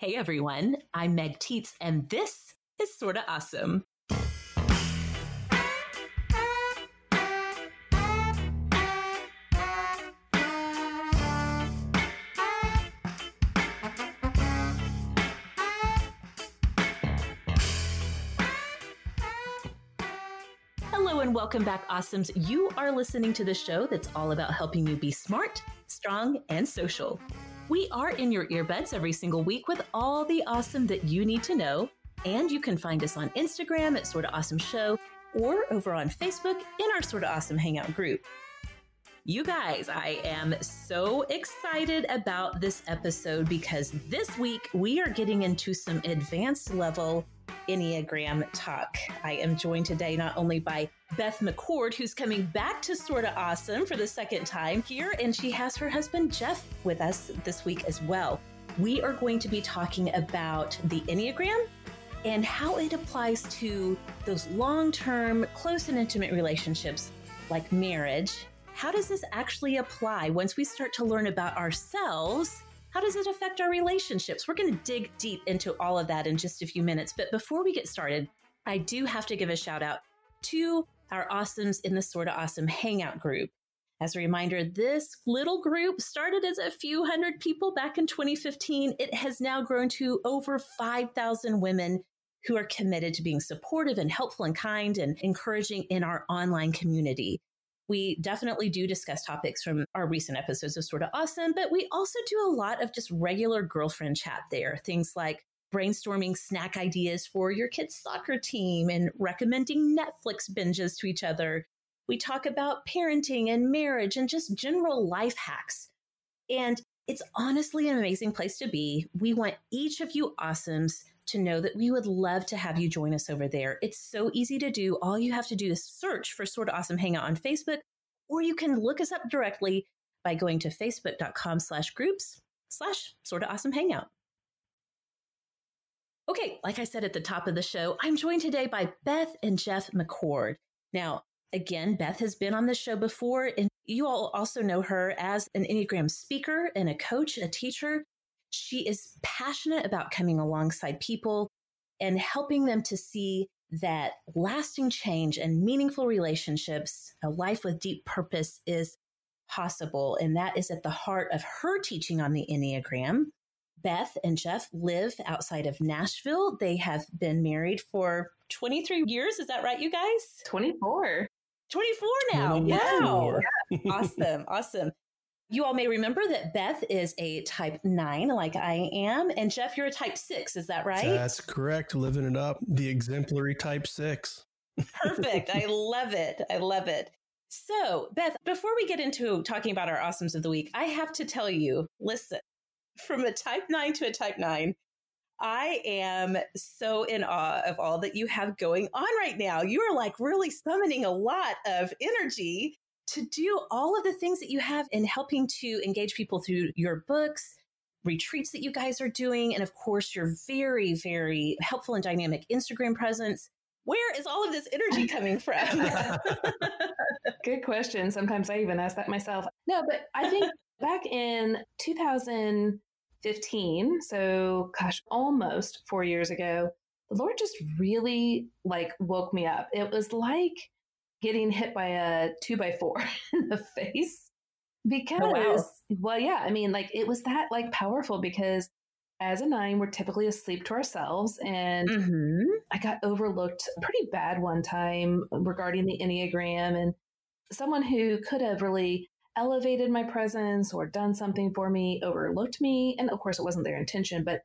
Hey everyone, I'm Meg Tietz, and this is Sorta Awesome. Hello and welcome back, Awesomes. You are listening to the show that's all about helping you be smart, strong, and social. We are in your earbuds every single week with all the awesome that you need to know. And you can find us on Instagram at Sorta Awesome Show or over on Facebook in our Sorta Awesome Hangout group. You guys, I am so excited about this episode because this week we are getting into some advanced level Enneagram talk. I am joined today not only by Beth McCord, who's coming back to Sorta Awesome for the second time here, and she has her husband Jeff with us this week as well. We are going to be talking about the Enneagram and how it applies to those long term, close and intimate relationships like marriage. How does this actually apply once we start to learn about ourselves how does it affect our relationships? We're going to dig deep into all of that in just a few minutes. But before we get started, I do have to give a shout out to our awesomes in the Sorta Awesome Hangout group. As a reminder, this little group started as a few hundred people back in 2015. It has now grown to over 5,000 women who are committed to being supportive and helpful and kind and encouraging in our online community. We definitely do discuss topics from our recent episodes of Sorta Awesome, but we also do a lot of just regular girlfriend chat there. Things like brainstorming snack ideas for your kid's soccer team and recommending Netflix binges to each other. We talk about parenting and marriage and just general life hacks. And it's honestly an amazing place to be. We want each of you awesomes to know that we would love to have you join us over there. It's so easy to do. All you have to do is search for Sorta Awesome Hangout on Facebook, or you can look us up directly by going to facebook.com slash groups slash Sorta Awesome Hangout. Okay, like I said at the top of the show, I'm joined today by Beth and Jeff McCord. Now, again, Beth has been on this show before, and you all also know her as an Enneagram speaker and a coach, a teacher. She is passionate about coming alongside people and helping them to see that lasting change and meaningful relationships, a life with deep purpose is possible. And that is at the heart of her teaching on the Enneagram. Beth and Jeff live outside of Nashville. They have been married for 23 years. Is that right, you guys? 24. 24 now. 24. Wow. awesome. Awesome. You all may remember that Beth is a type nine, like I am. And Jeff, you're a type six. Is that right? That's correct. Living it up. The exemplary type six. Perfect. I love it. I love it. So, Beth, before we get into talking about our awesomes of the week, I have to tell you listen, from a type nine to a type nine, I am so in awe of all that you have going on right now. You are like really summoning a lot of energy to do all of the things that you have in helping to engage people through your books, retreats that you guys are doing, and of course, your very, very helpful and dynamic Instagram presence. Where is all of this energy coming from? Good question. Sometimes I even ask that myself. No, but I think back in 2015, so gosh, almost four years ago, the Lord just really like woke me up. It was like getting hit by a two by four in the face because, oh, wow. well, yeah, I mean, like it was that like powerful because as a nine, we're typically asleep to ourselves. And Mhm. I got overlooked pretty bad one time regarding the Enneagram. And someone who could have really elevated my presence or done something for me overlooked me. And of course, it wasn't their intention. But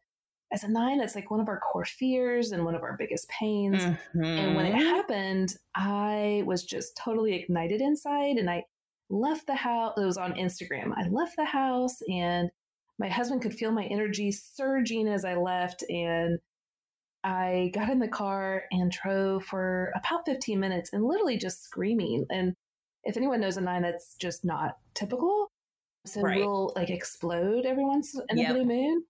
as a nine, it's like one of our core fears and one of our biggest pains. And when it Mhm. happened, I was just totally ignited inside and I left the house. It was on Instagram. I left the house and my husband could feel my energy surging as I left. And I got in the car and drove for about 15 minutes and literally just screaming. And if anyone knows a nine, that's just not typical. So Right. we'll like explode every once in Yep. a blue moon.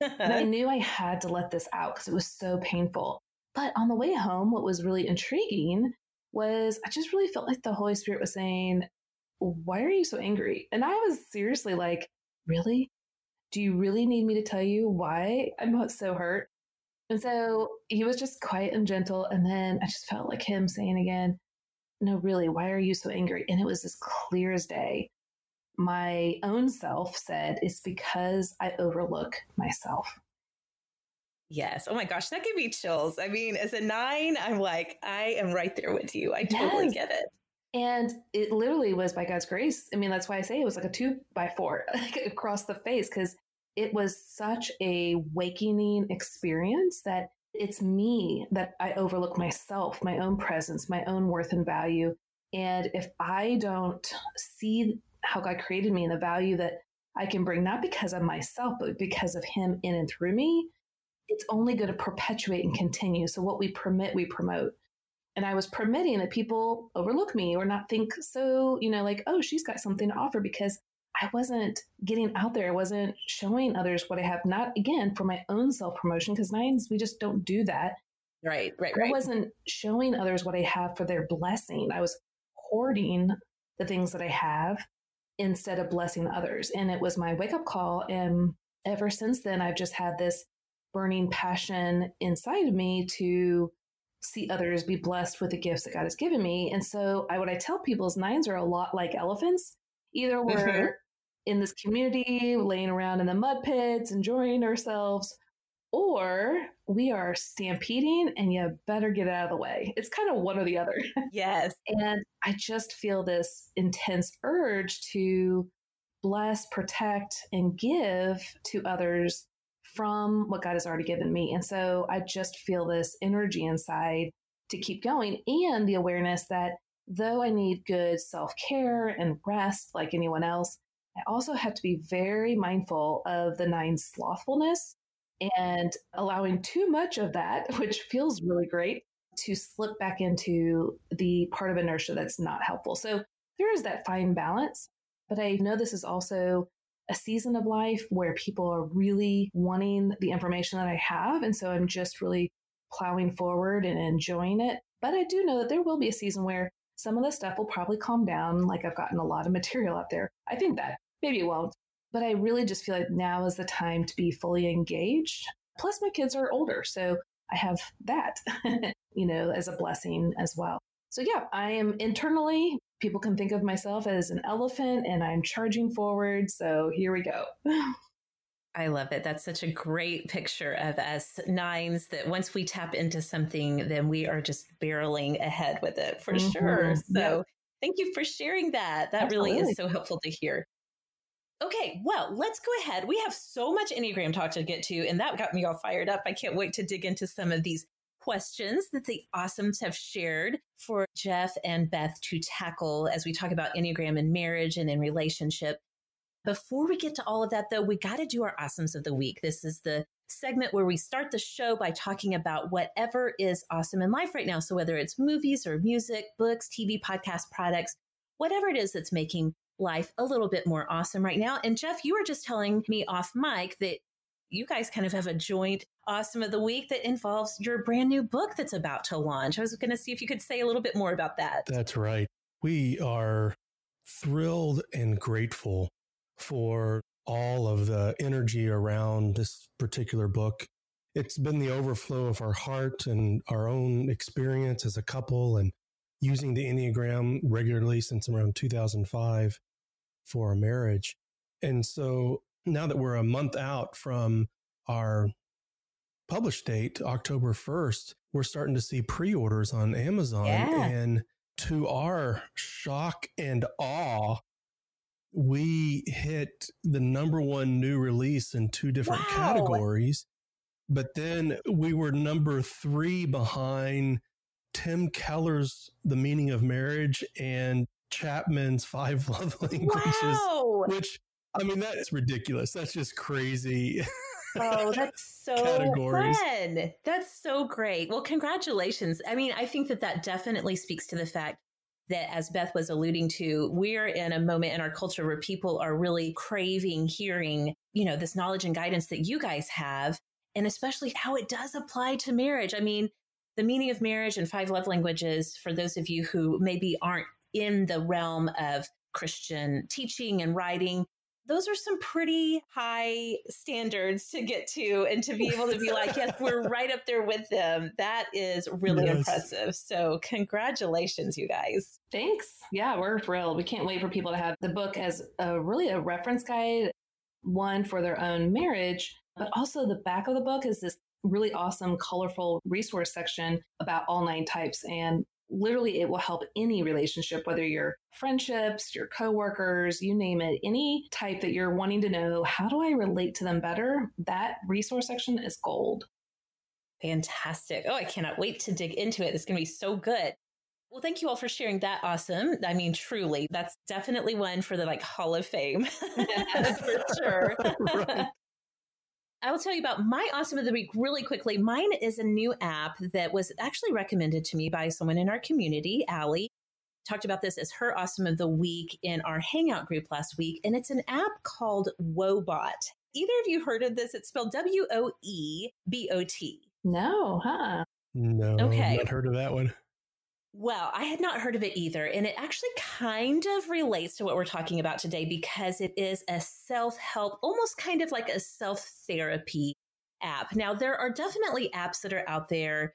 And I knew I had to let this out because it was so painful. But on the way home, what was really intriguing was I just really felt like the Holy Spirit was saying, Why are you so angry? And I was seriously like, Really? Do you really need me to tell you why I'm so hurt? And so he was just quiet and gentle. And then I just felt like him saying again, No, really, why are you so angry? And it was as clear as day my own self said it's because I overlook myself. Yes. Oh my gosh, that gave me chills. I mean, as a nine, I'm like, I am right there with you. I totally Yes. get it. And it literally was by God's grace. I mean, that's why I say it was like a two by four like across the face because it was such a awakening experience that it's me that I overlook myself, my own presence, my own worth and value. And if I don't see how God created me and the value that I can bring, not because of myself, but because of Him in and through me, it's only going to perpetuate and continue. So what we permit, we promote. And I was permitting that people overlook me or not think so, you know, like, oh, she's got something to offer because I wasn't getting out there. I wasn't showing others what I have, not again for my own self promotion, because nines, we just don't do that. Right, right, I wasn't showing others what I have for their blessing. I was hoarding the things that I have instead of blessing others. And it was my wake up call. And ever since then, I've just had this burning passion inside of me to see others be blessed with the gifts that God has given me. And so I what I tell people is nines are a lot like elephants. Either we're Mhm. in this community laying around in the mud pits, enjoying ourselves, or we are stampeding and you better get out of the way. It's kind of one or the other. yes. And I just feel this intense urge to bless, protect, and give to others from what God has already given me. And so I just feel this energy inside to keep going and the awareness that though I need good self care and rest like anyone else, I also have to be very mindful of the nine slothfulness and allowing too much of that, which feels really great, to slip back into the part of inertia that's not helpful. So there is that fine balance. But I know this is also a season of life where people are really wanting the information that I have. And so I'm just really plowing forward and enjoying it. But I do know that there will be a season where some of the stuff will probably calm down. Like I've gotten a lot of material out there. I think that maybe it won't. But I really just feel like now is the time to be fully engaged. Plus, my kids are older. So I have that, you know, as a blessing as well. So, yeah, I am internally, people can think of myself as an elephant and I'm charging forward. So, here we go. I love it. That's such a great picture of us nines that once we tap into something, then we are just barreling ahead with it for Mhm. sure. So Yeah. thank you for sharing that. That really is so helpful to hear. Okay, well, let's go ahead. We have so much Enneagram talk to get to, and that got me all fired up. I can't wait to dig into some of these questions that the awesomes have shared for Jeff and Beth to tackle as we talk about Enneagram in marriage and in relationship. Before we get to all of that, though, we got to do our awesomes of the week. This is the segment where we start the show by talking about whatever is awesome in life right now. So, whether it's movies or music, books, TV, podcast, products, whatever it is that's making life a little bit more awesome right now. And Jeff, you were just telling me off mic that you guys kind of have a joint awesome of the week that involves your brand new book that's about to launch. I was going to see if you could say a little bit more about that. That's right. We are thrilled and grateful for all of the energy around this particular book. It's been the overflow of our heart and our own experience as a couple and using the Enneagram regularly since around 2005 for our marriage. And so now that we're a month out from our publish date, October 1st, we're starting to see pre orders on Amazon. Yeah. And to our shock and awe, we hit the number one new release in two different Wow. categories. But then we were number three behind Tim Keller's The Meaning of Marriage and Chapman's Five Love Languages, Wow. which I mean, that is ridiculous. That's just crazy. Oh, that's so Categories. fun. That's so great. Well, congratulations. I mean, I think that that definitely speaks to the fact that, as Beth was alluding to, we're in a moment in our culture where people are really craving hearing, you know, this knowledge and guidance that you guys have, and especially how it does apply to marriage. I mean, the meaning of marriage and five love languages, for those of you who maybe aren't in the realm of Christian teaching and writing, those are some pretty high standards to get to and to be able to be like, yes, we're right up there with them. That is really Yes. impressive. So, congratulations, you guys. Thanks. Yeah, we're thrilled. We can't wait for people to have the book as a really a reference guide, one for their own marriage, but also the back of the book is this really awesome, colorful resource section about all nine types. And literally, it will help any relationship, whether you're friendships, your coworkers, you name it, any type that you're wanting to know, how do I relate to them better? That resource section is gold. Fantastic. Oh, I cannot wait to dig into it. It's going to be so good. Well, thank you all for sharing that. Awesome. I mean, truly, that's definitely one for the like Hall of Fame for sure. Right. I will tell you about my awesome of the week really quickly. Mine is a new app that was actually recommended to me by someone in our community, Allie. Talked about this as her awesome of the week in our hangout group last week, and it's an app called Woebot. Either of you heard of this? It's spelled W O E B O T. No, huh? No, Okay. I've not heard of that one. Well, I had not heard of it either. And it actually kind of relates to what we're talking about today because it is a self help, almost kind of like a self therapy app. Now, there are definitely apps that are out there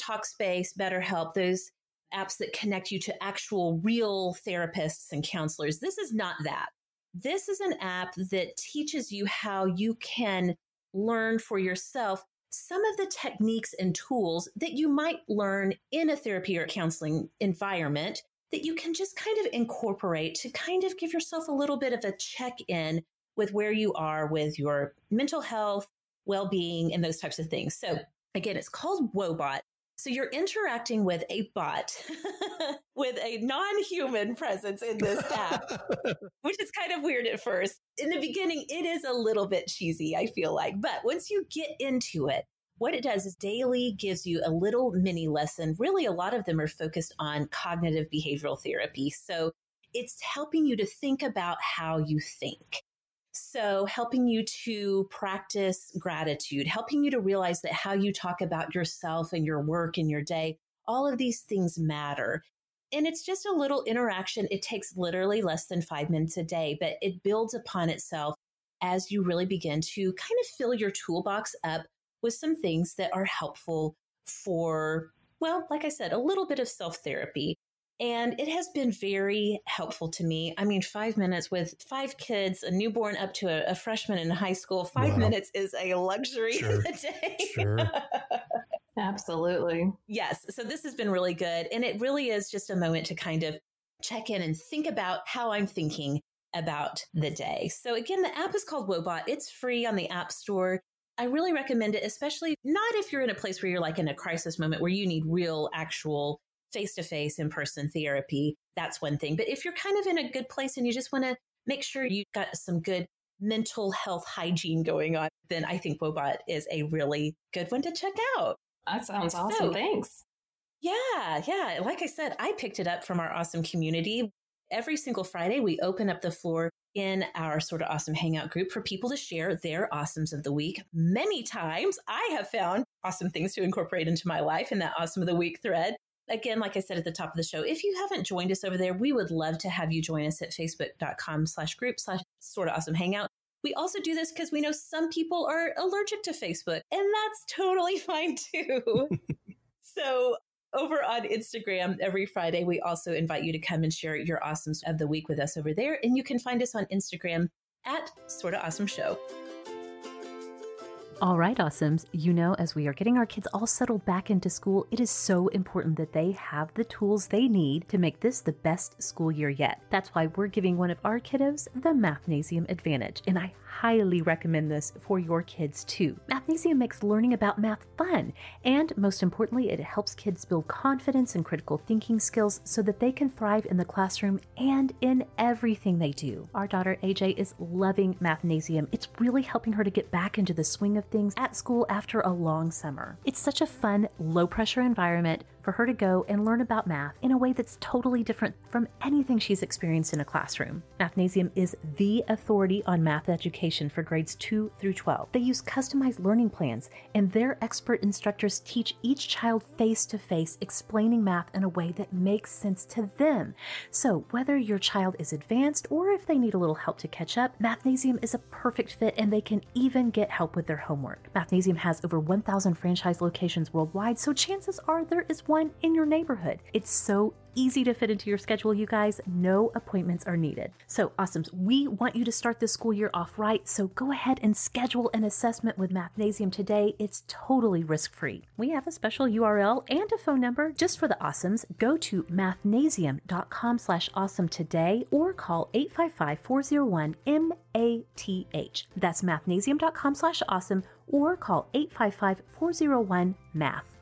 Talkspace, BetterHelp, those apps that connect you to actual real therapists and counselors. This is not that. This is an app that teaches you how you can learn for yourself some of the techniques and tools that you might learn in a therapy or counseling environment that you can just kind of incorporate to kind of give yourself a little bit of a check in with where you are with your mental health, well being, and those types of things. So, again, it's called Woebot. So you're interacting with a bot with a non human presence in this app which is kind of weird at first. In the beginning, it is a little bit cheesy, I feel like. But once you get into it, what it does is daily gives you a little mini lesson. Really, a lot of them are focused on cognitive behavioral therapy. So it's helping you to think about how you think. So, helping you to practice gratitude, helping you to realize that how you talk about yourself and your work and your day, all of these things matter. And it's just a little interaction. It takes literally less than five minutes a day, but it builds upon itself as you really begin to kind of fill your toolbox up with some things that are helpful for, well, like I said, a little bit of self therapy. And it has been very helpful to me. I mean, five minutes with five kids, a newborn up to a, a freshman in high school, five Wow. minutes is a luxury Sure. in the day. Sure. Absolutely. Yes. So this has been really good. And it really is just a moment to kind of check in and think about how I'm thinking about the day. So again, the app is called Woebot. It's free on the App Store. I really recommend it, especially not if you're in a place where you're like in a crisis moment where you need real, actual face to face, in person therapy. That's one thing. But if you're kind of in a good place and you just want to make sure you've got some good mental health hygiene going on, then I think Woebot is a really good one to check out. That sounds awesome. Thanks. Yeah, yeah. Like I said, I picked it up from our awesome community. Every single Friday, we open up the floor in our Sorta Awesome hangout group for people to share their awesomes of the week. Many times I have found awesome things to incorporate into my life in that awesome of the week thread. Again, like I said at the top of the show, if you haven't joined us over there, we would love to have you join us at facebook.com slash group slash Sorta Awesome hangout. We also do this because we know some people are allergic to Facebook, and that's totally fine too. so over on Instagram every Friday, we also invite you to come and share your awesomes of the week with us over there. And you can find us on Instagram at Sorta Awesome Show. All right, awesomes. You know, as we are getting our kids all settled back into school, it is so important that they have the tools they need to make this the best school year yet. That's why we're giving one of our kiddos the Mathnasium Advantage, and I highly recommend this for your kids too. Mathnasium makes learning about math fun, and most importantly, it helps kids build confidence and critical thinking skills so that they can thrive in the classroom and in everything they do. Our daughter AJ is loving Mathnasium. It's really helping her to get back into the swing of things at school after a long summer. It's such a fun, low pressure environment for her to go and learn about math in a way that's totally different from anything she's experienced in a classroom. Mathnasium is the authority on math education for grades 2 through 12. They use customized learning plans, and their expert instructors teach each child face to face, explaining math in a way that makes sense to them. So, whether your child is advanced or if they need a little help to catch up, Mathnasium is a perfect fit and they can even get help with their homework. Mathnasium has over 1,000 franchise locations worldwide, so chances are there is one in your neighborhood. It's so easy to fit into your schedule, you guys. No appointments are needed. So, awesomes, we want you to start the school year off right. So, go ahead and schedule an assessment with Mathnasium today. It's totally risk free. We have a special URL and a phone number just for the awesomes. Go to mathnasium.com slash awesome today or call 855 401 MATH. That's mathnasium.com slash awesome or call 855 401 MATH.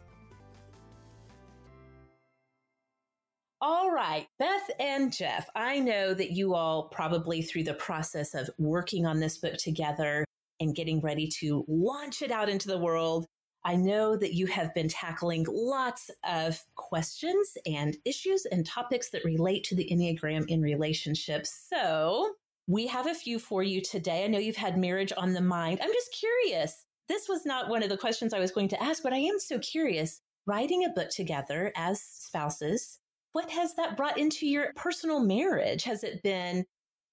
All right, Beth and Jeff, I know that you all probably through the process of working on this book together and getting ready to launch it out into the world, I know that you have been tackling lots of questions and issues and topics that relate to the Enneagram in relationships. So we have a few for you today. I know you've had marriage on the mind. I'm just curious. This was not one of the questions I was going to ask, but I am so curious. Writing a book together as spouses, what has that brought into your personal marriage? Has it been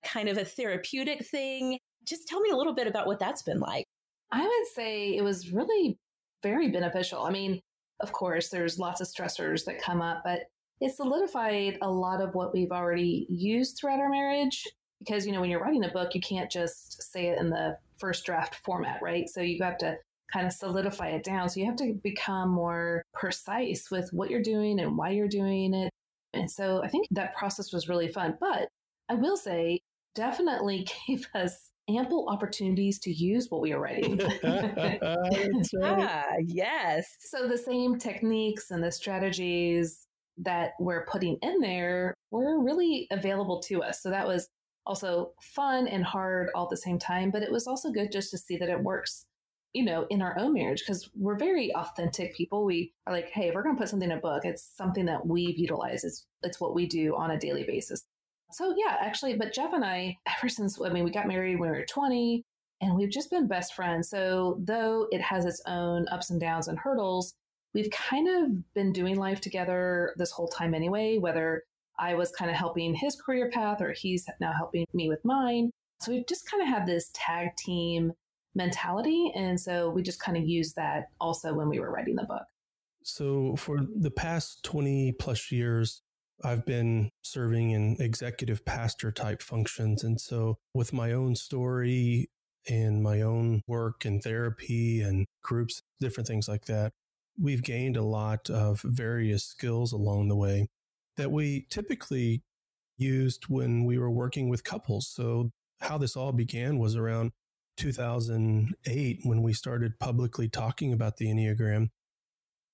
kind of a therapeutic thing? Just tell me a little bit about what that's been like. I would say it was really very beneficial. I mean, of course, there's lots of stressors that come up, but it solidified a lot of what we've already used throughout our marriage. Because, you know, when you're writing a book, you can't just say it in the first draft format, right? So you have to kind of solidify it down. So you have to become more precise with what you're doing and why you're doing it. And so I think that process was really fun. But I will say, definitely gave us ample opportunities to use what we are writing. ah, yes. So the same techniques and the strategies that we're putting in there were really available to us. So that was also fun and hard all at the same time, but it was also good just to see that it works you know, in our own marriage, because we're very authentic people. We are like, hey, if we're going to put something in a book, it's something that we've utilized. It's, it's what we do on a daily basis. So, yeah, actually, but Jeff and I, ever since, I mean, we got married when we were 20 and we've just been best friends. So, though it has its own ups and downs and hurdles, we've kind of been doing life together this whole time anyway, whether I was kind of helping his career path or he's now helping me with mine. So, we've just kind of had this tag team mentality. And so we just kind of used that also when we were writing the book. So for the past 20 plus years, I've been serving in executive pastor type functions. And so with my own story and my own work and therapy and groups, different things like that, we've gained a lot of various skills along the way that we typically used when we were working with couples. So how this all began was around 2008, when we started publicly talking about the Enneagram,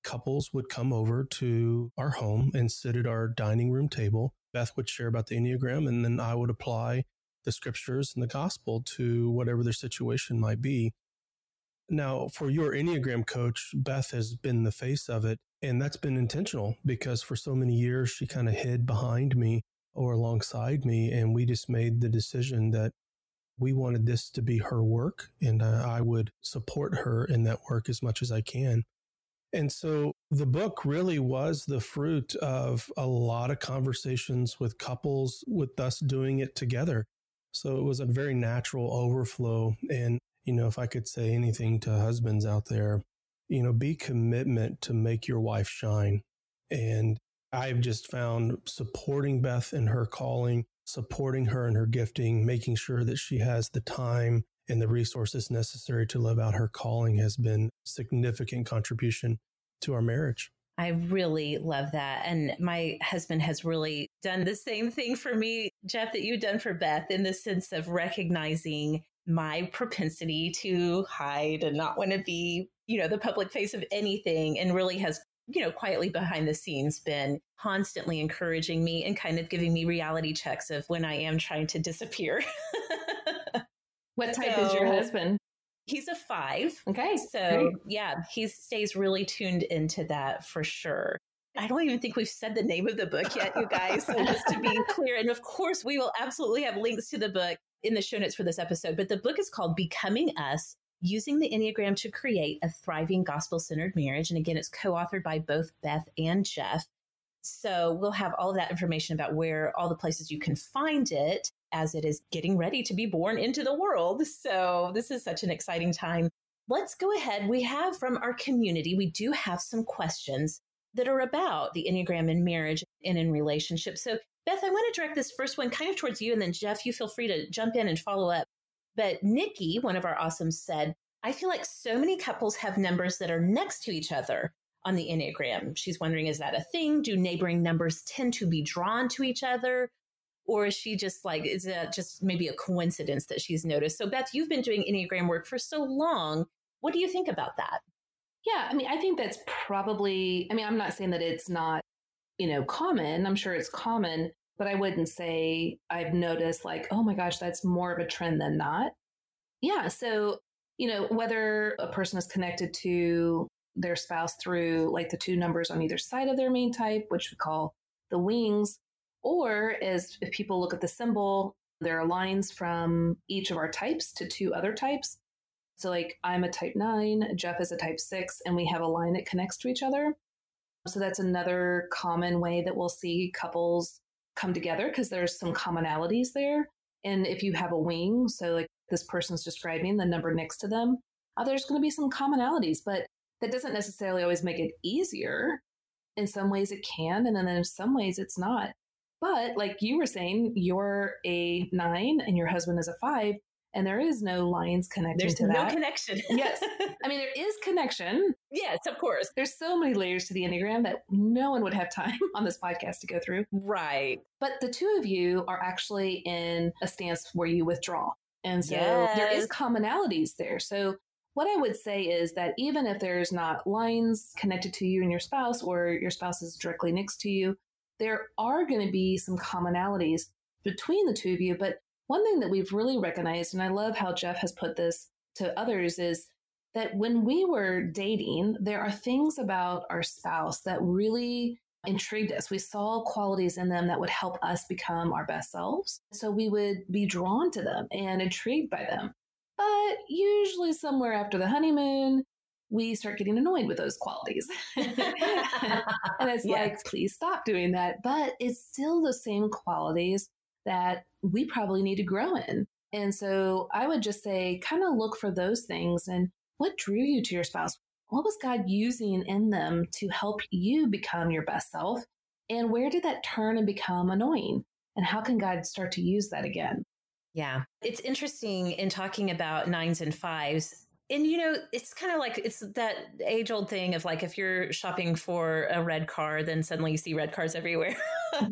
couples would come over to our home and sit at our dining room table. Beth would share about the Enneagram, and then I would apply the scriptures and the gospel to whatever their situation might be. Now, for your Enneagram coach, Beth has been the face of it, and that's been intentional because for so many years she kind of hid behind me or alongside me, and we just made the decision that we wanted this to be her work and uh, I would support her in that work as much as I can. And so the book really was the fruit of a lot of conversations with couples, with us doing it together. So it was a very natural overflow. And, you know, if I could say anything to husbands out there, you know, be commitment to make your wife shine. And I've just found supporting Beth in her calling supporting her in her gifting, making sure that she has the time and the resources necessary to live out her calling has been significant contribution to our marriage. I really love that. And my husband has really done the same thing for me, Jeff, that you've done for Beth in the sense of recognizing my propensity to hide and not want to be, you know, the public face of anything and really has, you know, quietly behind the scenes been constantly encouraging me and kind of giving me reality checks of when I am trying to disappear. what type so, is your husband? He's a five. Okay. So, Great. yeah, he stays really tuned into that for sure. I don't even think we've said the name of the book yet, you guys. So, just to be clear, and of course, we will absolutely have links to the book in the show notes for this episode. But the book is called Becoming Us Using the Enneagram to Create a Thriving Gospel Centered Marriage. And again, it's co authored by both Beth and Jeff. So, we'll have all of that information about where all the places you can find it as it is getting ready to be born into the world. So, this is such an exciting time. Let's go ahead. We have from our community, we do have some questions that are about the Enneagram in marriage and in relationships. So, Beth, I want to direct this first one kind of towards you, and then Jeff, you feel free to jump in and follow up. But Nikki, one of our awesomes, said, I feel like so many couples have numbers that are next to each other on the Enneagram. She's wondering, is that a thing? Do neighboring numbers tend to be drawn to each other? Or is she just like, is that just maybe a coincidence that she's noticed? So, Beth, you've been doing Enneagram work for so long. What do you think about that? Yeah, I mean, I think that's probably, I mean, I'm not saying that it's not, you know, common. I'm sure it's common, but I wouldn't say I've noticed like, oh my gosh, that's more of a trend than not. Yeah. So, you know, whether a person is connected to their spouse through like the two numbers on either side of their main type, which we call the wings, or as if people look at the symbol, there are lines from each of our types to two other types. So, like, I'm a type nine, Jeff is a type six, and we have a line that connects to each other. So, that's another common way that we'll see couples come together because there's some commonalities there. And if you have a wing, so like this person's describing the number next to them, uh, there's going to be some commonalities, but that doesn't necessarily always make it easier. In some ways, it can, and then in some ways, it's not. But like you were saying, you're a nine and your husband is a five, and there is no lines connecting There's to no that. connection. yes. I mean, there is connection. Yes, of course. There's so many layers to the Enneagram that no one would have time on this podcast to go through. Right. But the two of you are actually in a stance where you withdraw. And so yes. there is commonalities there. So what I would say is that even if there's not lines connected to you and your spouse, or your spouse is directly next to you, there are going to be some commonalities between the two of you. But one thing that we've really recognized, and I love how Jeff has put this to others, is that when we were dating, there are things about our spouse that really intrigued us. We saw qualities in them that would help us become our best selves. So we would be drawn to them and intrigued by them. But usually, somewhere after the honeymoon, we start getting annoyed with those qualities. and it's yes. like, please stop doing that. But it's still the same qualities that we probably need to grow in. And so I would just say, kind of look for those things and what drew you to your spouse? What was God using in them to help you become your best self? And where did that turn and become annoying? And how can God start to use that again? Yeah. It's interesting in talking about nines and fives and you know it's kind of like it's that age old thing of like if you're shopping for a red car then suddenly you see red cars everywhere.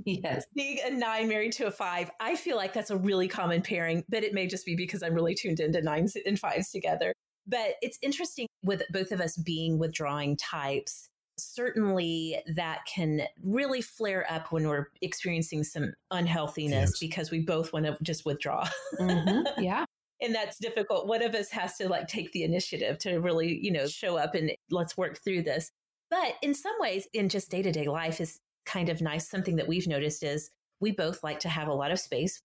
Yes. Being a nine married to a five i feel like that's a really common pairing but it may just be because i'm really tuned into nines and fives together. But it's interesting with both of us being withdrawing types certainly that can really flare up when we're experiencing some unhealthiness yes. because we both want to just withdraw. Mm-hmm. yeah and that's difficult. One of us has to like take the initiative to really, you know, show up and let's work through this. But in some ways, in just day to day life is kind of nice. Something that we've noticed is we both like to have a lot of space.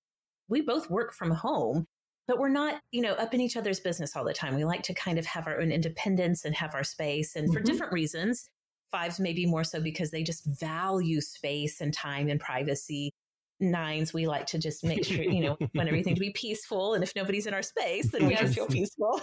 We both work from home, but we're not, you know, up in each other's business all the time. We like to kind of have our own independence and have our space. And for mm-hmm. different reasons, fives maybe more so because they just value space and time and privacy nines, we like to just make sure, you know, want everything to be peaceful. And if nobody's in our space, then we yes. can feel peaceful.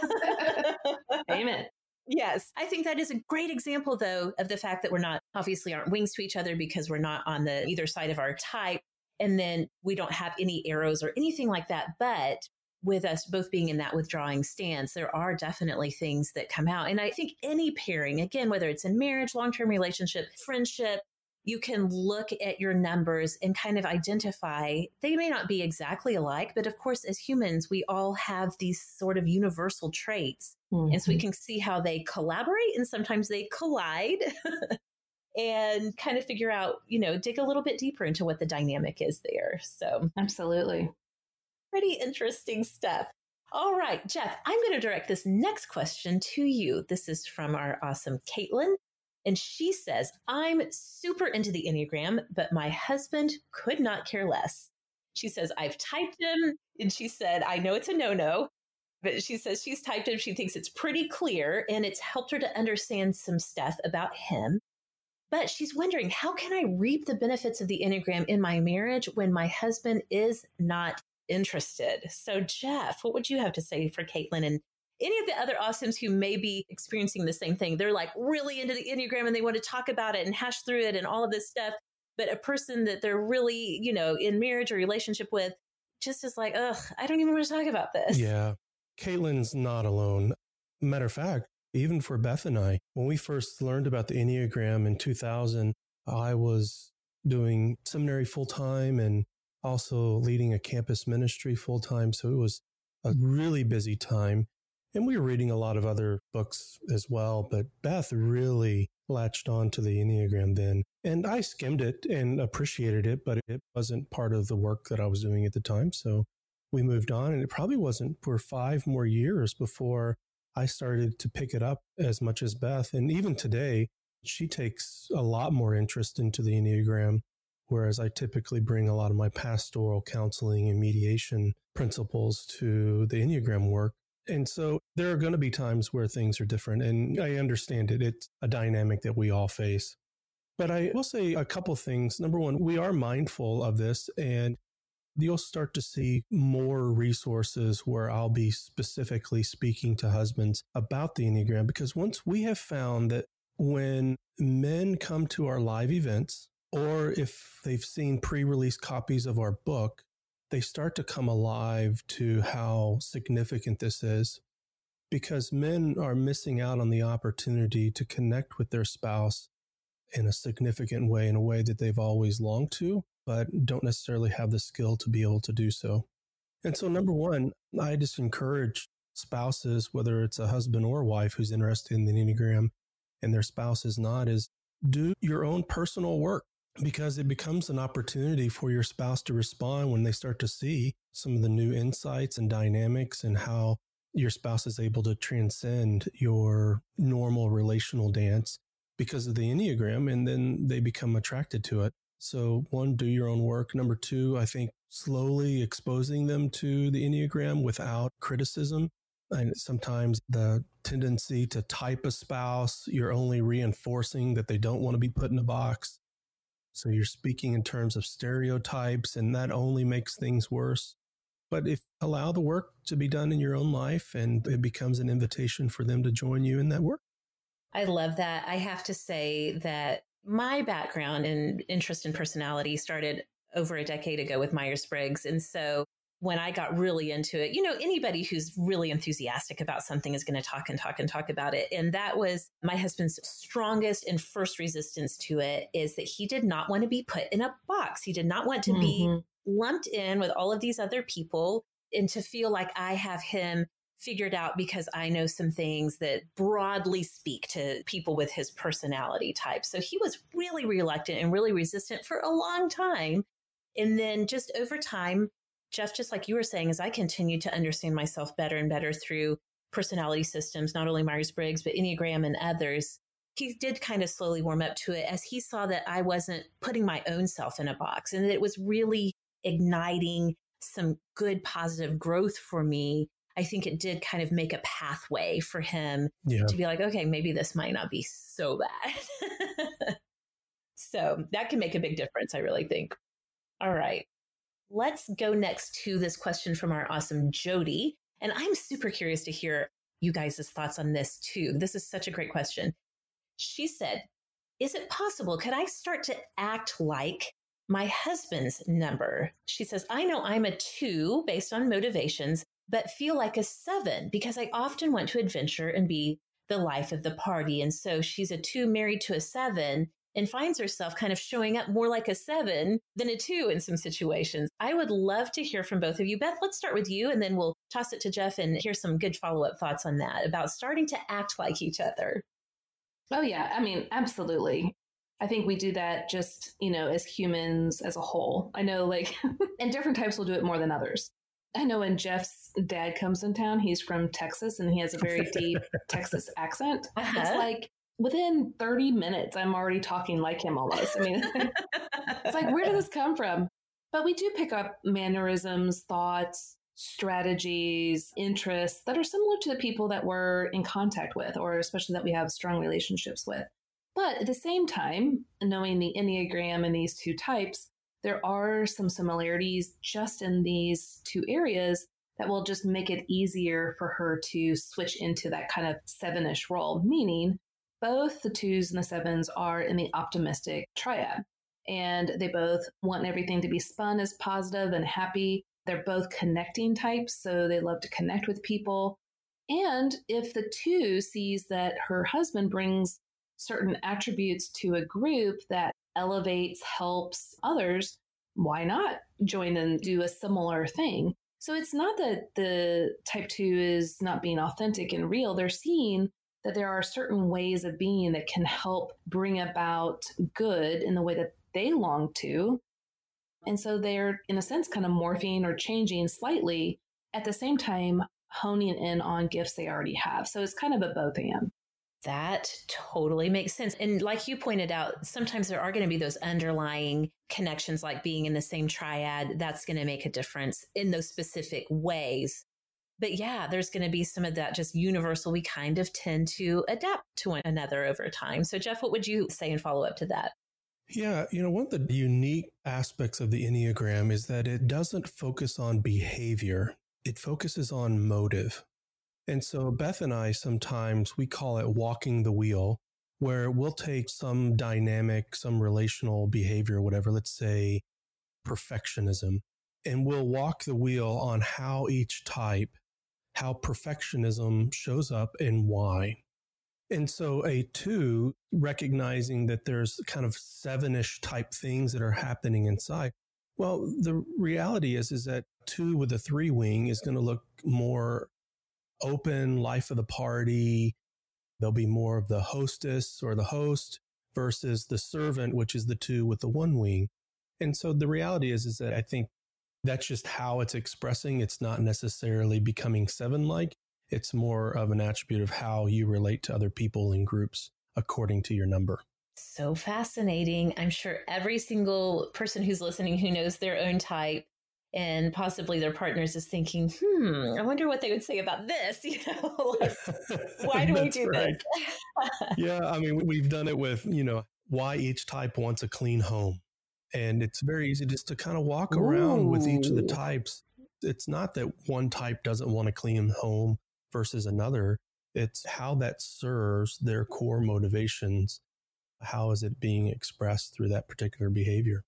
Amen. Yes. I think that is a great example, though, of the fact that we're not obviously aren't wings to each other because we're not on the either side of our type. And then we don't have any arrows or anything like that. But with us both being in that withdrawing stance, there are definitely things that come out. And I think any pairing, again, whether it's in marriage, long term relationship, friendship, you can look at your numbers and kind of identify they may not be exactly alike, but of course, as humans, we all have these sort of universal traits. Mm-hmm. And so we mm-hmm. can see how they collaborate and sometimes they collide. and kind of figure out, you know, dig a little bit deeper into what the dynamic is there. So, absolutely. Pretty interesting stuff. All right, Jeff, I'm going to direct this next question to you. This is from our awesome Caitlin. And she says, I'm super into the Enneagram, but my husband could not care less. She says, I've typed him. And she said, I know it's a no no, but she says she's typed him. She thinks it's pretty clear and it's helped her to understand some stuff about him. But she's wondering, how can I reap the benefits of the Enneagram in my marriage when my husband is not interested? So, Jeff, what would you have to say for Caitlin and any of the other awesomes who may be experiencing the same thing? They're like really into the Enneagram and they want to talk about it and hash through it and all of this stuff. But a person that they're really, you know, in marriage or relationship with just is like, ugh, I don't even want to talk about this. Yeah. Caitlin's not alone. Matter of fact, even for Beth and I, when we first learned about the Enneagram in 2000, I was doing seminary full time and also leading a campus ministry full time. So it was a really busy time. And we were reading a lot of other books as well. But Beth really latched on to the Enneagram then. And I skimmed it and appreciated it, but it wasn't part of the work that I was doing at the time. So we moved on. And it probably wasn't for five more years before I started to pick it up as much as Beth. And even today, she takes a lot more interest into the Enneagram, whereas I typically bring a lot of my pastoral counseling and mediation principles to the Enneagram work. And so there are going to be times where things are different. And I understand it. It's a dynamic that we all face. But I will say a couple things. Number one, we are mindful of this and you'll start to see more resources where I'll be specifically speaking to husbands about the Enneagram. Because once we have found that when men come to our live events, or if they've seen pre release copies of our book, they start to come alive to how significant this is. Because men are missing out on the opportunity to connect with their spouse in a significant way, in a way that they've always longed to but don't necessarily have the skill to be able to do so. And so, number one, I just encourage spouses, whether it's a husband or wife who's interested in the Enneagram and their spouse is not, is do your own personal work because it becomes an opportunity for your spouse to respond when they start to see some of the new insights and dynamics and how your spouse is able to transcend your normal relational dance because of the Enneagram and then they become attracted to it. So, one, do your own work. Number two, I think slowly exposing them to the Enneagram without criticism. And sometimes the tendency to type a spouse, you're only reinforcing that they don't want to be put in a box. So you're speaking in terms of stereotypes, and that only makes things worse. But if allow the work to be done in your own life, and it becomes an invitation for them to join you in that work. I love that. I have to say that my background and interest in personality started over a decade ago with Myers Briggs. And so when I got really into it, you know, anybody who's really enthusiastic about something is going to talk and talk and talk about it. And that was my husband's strongest and first resistance to it is that he did not want to be put in a box. He did not want to mm-hmm. be lumped in with all of these other people and to feel like I have him figured out because I know some things that broadly speak to people with his personality type. So he was really reluctant and really resistant for a long time. And then just over time, Jeff, just like you were saying, as I continued to understand myself better and better through personality systems, not only Myers Briggs, but Enneagram and others, he did kind of slowly warm up to it as he saw that I wasn't putting my own self in a box and that it was really igniting some good positive growth for me I think it did kind of make a pathway for him yeah. to be like, okay, maybe this might not be so bad. so that can make a big difference, I really think. All right. Let's go next to this question from our awesome Jody. And I'm super curious to hear you guys' thoughts on this too. This is such a great question. She said, Is it possible? Could I start to act like my husband's number? She says, I know I'm a two based on motivations, but feel like a seven because I often want to adventure and be the life of the party. And so she's a two married to a seven and finds herself kind of showing up more like a seven than a two in some situations. I would love to hear from both of you. Beth, let's start with you and then we'll toss it to Jeff and hear some good follow up thoughts on that about starting to act like each other. Oh, yeah. I mean, absolutely. I think we do that just, you know, as humans as a whole. I know, like, and different types will do it more than others. I know when Jeff's dad comes in town, he's from Texas and he has a very deep Texas accent. Uh-huh. It's like within 30 minutes, I'm already talking like him almost. I mean, it's like, where did this come from? But we do pick up mannerisms, thoughts, strategies, interests that are similar to the people that we're in contact with, or especially that we have strong relationships with. But at the same time, knowing the Enneagram and these two types, there are some similarities just in these two areas that will just make it easier for her to switch into that kind of seven ish role, meaning both the twos and the sevens are in the optimistic triad. And they both want everything to be spun as positive and happy. They're both connecting types, so they love to connect with people. And if the two sees that her husband brings certain attributes to a group that elevates, helps others, why not join and do a similar thing? So it's not that the type two is not being authentic and real. They're seeing that there are certain ways of being that can help bring about good in the way that they long to. And so they're, in a sense, kind of morphing or changing slightly at the same time, honing in on gifts they already have. So it's kind of a both and. That totally makes sense. And like you pointed out, sometimes there are going to be those underlying connections, like being in the same triad. That's going to make a difference in those specific ways. But yeah, there's going to be some of that just universal. We kind of tend to adapt to one another over time. So, Jeff, what would you say in follow up to that? Yeah, you know, one of the unique aspects of the Enneagram is that it doesn't focus on behavior, it focuses on motive. And so Beth and I sometimes we call it walking the wheel, where we'll take some dynamic, some relational behavior, whatever, let's say perfectionism, and we'll walk the wheel on how each type how perfectionism shows up and why. And so a two, recognizing that there's kind of seven-ish type things that are happening inside. Well, the reality is, is that two with a three wing is going to look more open, life of the party. There'll be more of the hostess or the host versus the servant, which is the two with the one wing. And so the reality is, is that I think that's just how it's expressing. It's not necessarily becoming seven like. It's more of an attribute of how you relate to other people in groups according to your number. So fascinating. I'm sure every single person who's listening who knows their own type and possibly their partners is thinking, hmm, I wonder what they would say about this. You know, like, why do we do right. this? yeah, I mean, we've done it with, you know, why each type wants a clean home. And it's very easy just to kind of walk around Ooh. with each of the types. It's not that one type doesn't want to clean home versus another. It's how that serves their core motivations. How is it being expressed through that particular behavior?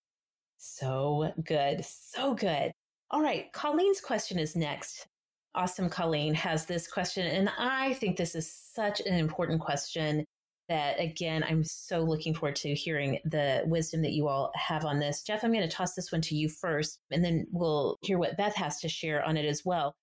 So good. So good. All right. Colleen's question is next. Awesome. Colleen has this question. And I think this is such an important question that again, I'm so looking forward to hearing the wisdom that you all have on this. Jeff, I'm going to toss this one to you first, and then we'll hear what Beth has to share on it as well.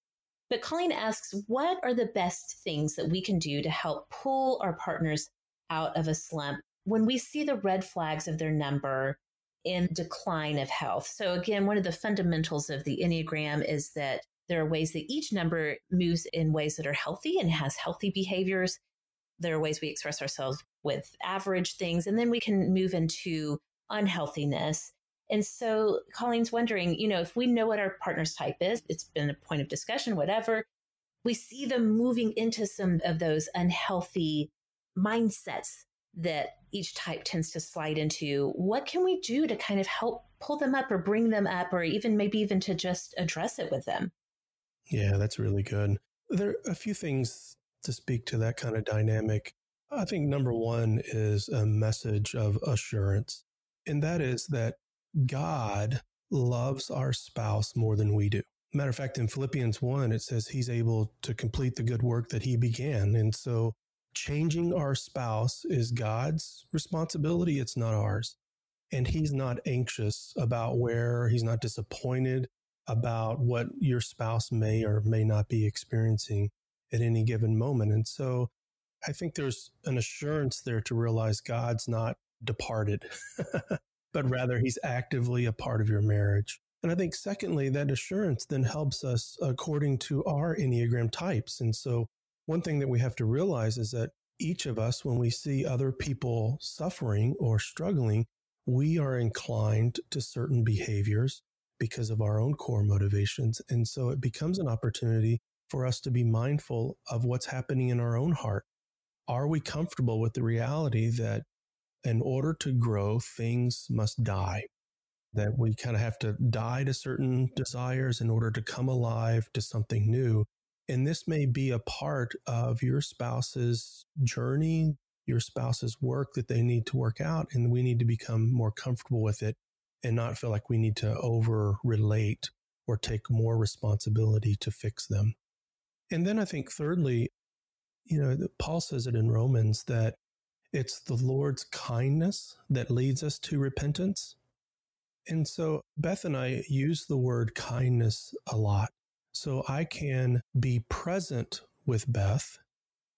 But Colleen asks, what are the best things that we can do to help pull our partners out of a slump when we see the red flags of their number in decline of health? So again, one of the fundamentals of the Enneagram is that there are ways that each number moves in ways that are healthy and has healthy behaviors there are ways we express ourselves with average things, and then we can move into unhealthiness. And so Colleen's wondering, you know, if we know what our partner's type is, it's been a point of discussion, whatever, we see them moving into some of those unhealthy mindsets that each type tends to slide into. What can we do to kind of help pull them up or bring them up, or even maybe even to just address it with them? Yeah, that's really good. There are a few things to speak to that kind of dynamic. I think number one is a message of assurance, and that is that God loves our spouse more than we do. Matter of fact, in Philippians 1, it says he's able to complete the good work that he began. And so changing our spouse is God's responsibility, it's not ours. And he's not anxious about where, he's not disappointed about what your spouse may or may not be experiencing at any given moment. And so I think there's an assurance there to realize God's not departed, but rather he's actively a part of your marriage. And I think, secondly, that assurance then helps us according to our Enneagram types. And so, one thing that we have to realize is that each of us, when we see other people suffering or struggling, we are inclined to certain behaviors because of our own core motivations. And so, it becomes an opportunity for us to be mindful of what's happening in our own heart. Are we comfortable with the reality that in order to grow, things must die? that we kind of have to die to certain desires in order to come alive to something new. And this may be a part of your spouse's journey, your spouse's work that they need to work out. And we need to become more comfortable with it and not feel like we need to over relate or take more responsibility to fix them. And then I think, thirdly, you know, Paul says it in Romans that it's the Lord's kindness that leads us to repentance. And so Beth and I use the word kindness a lot. So I can be present with Beth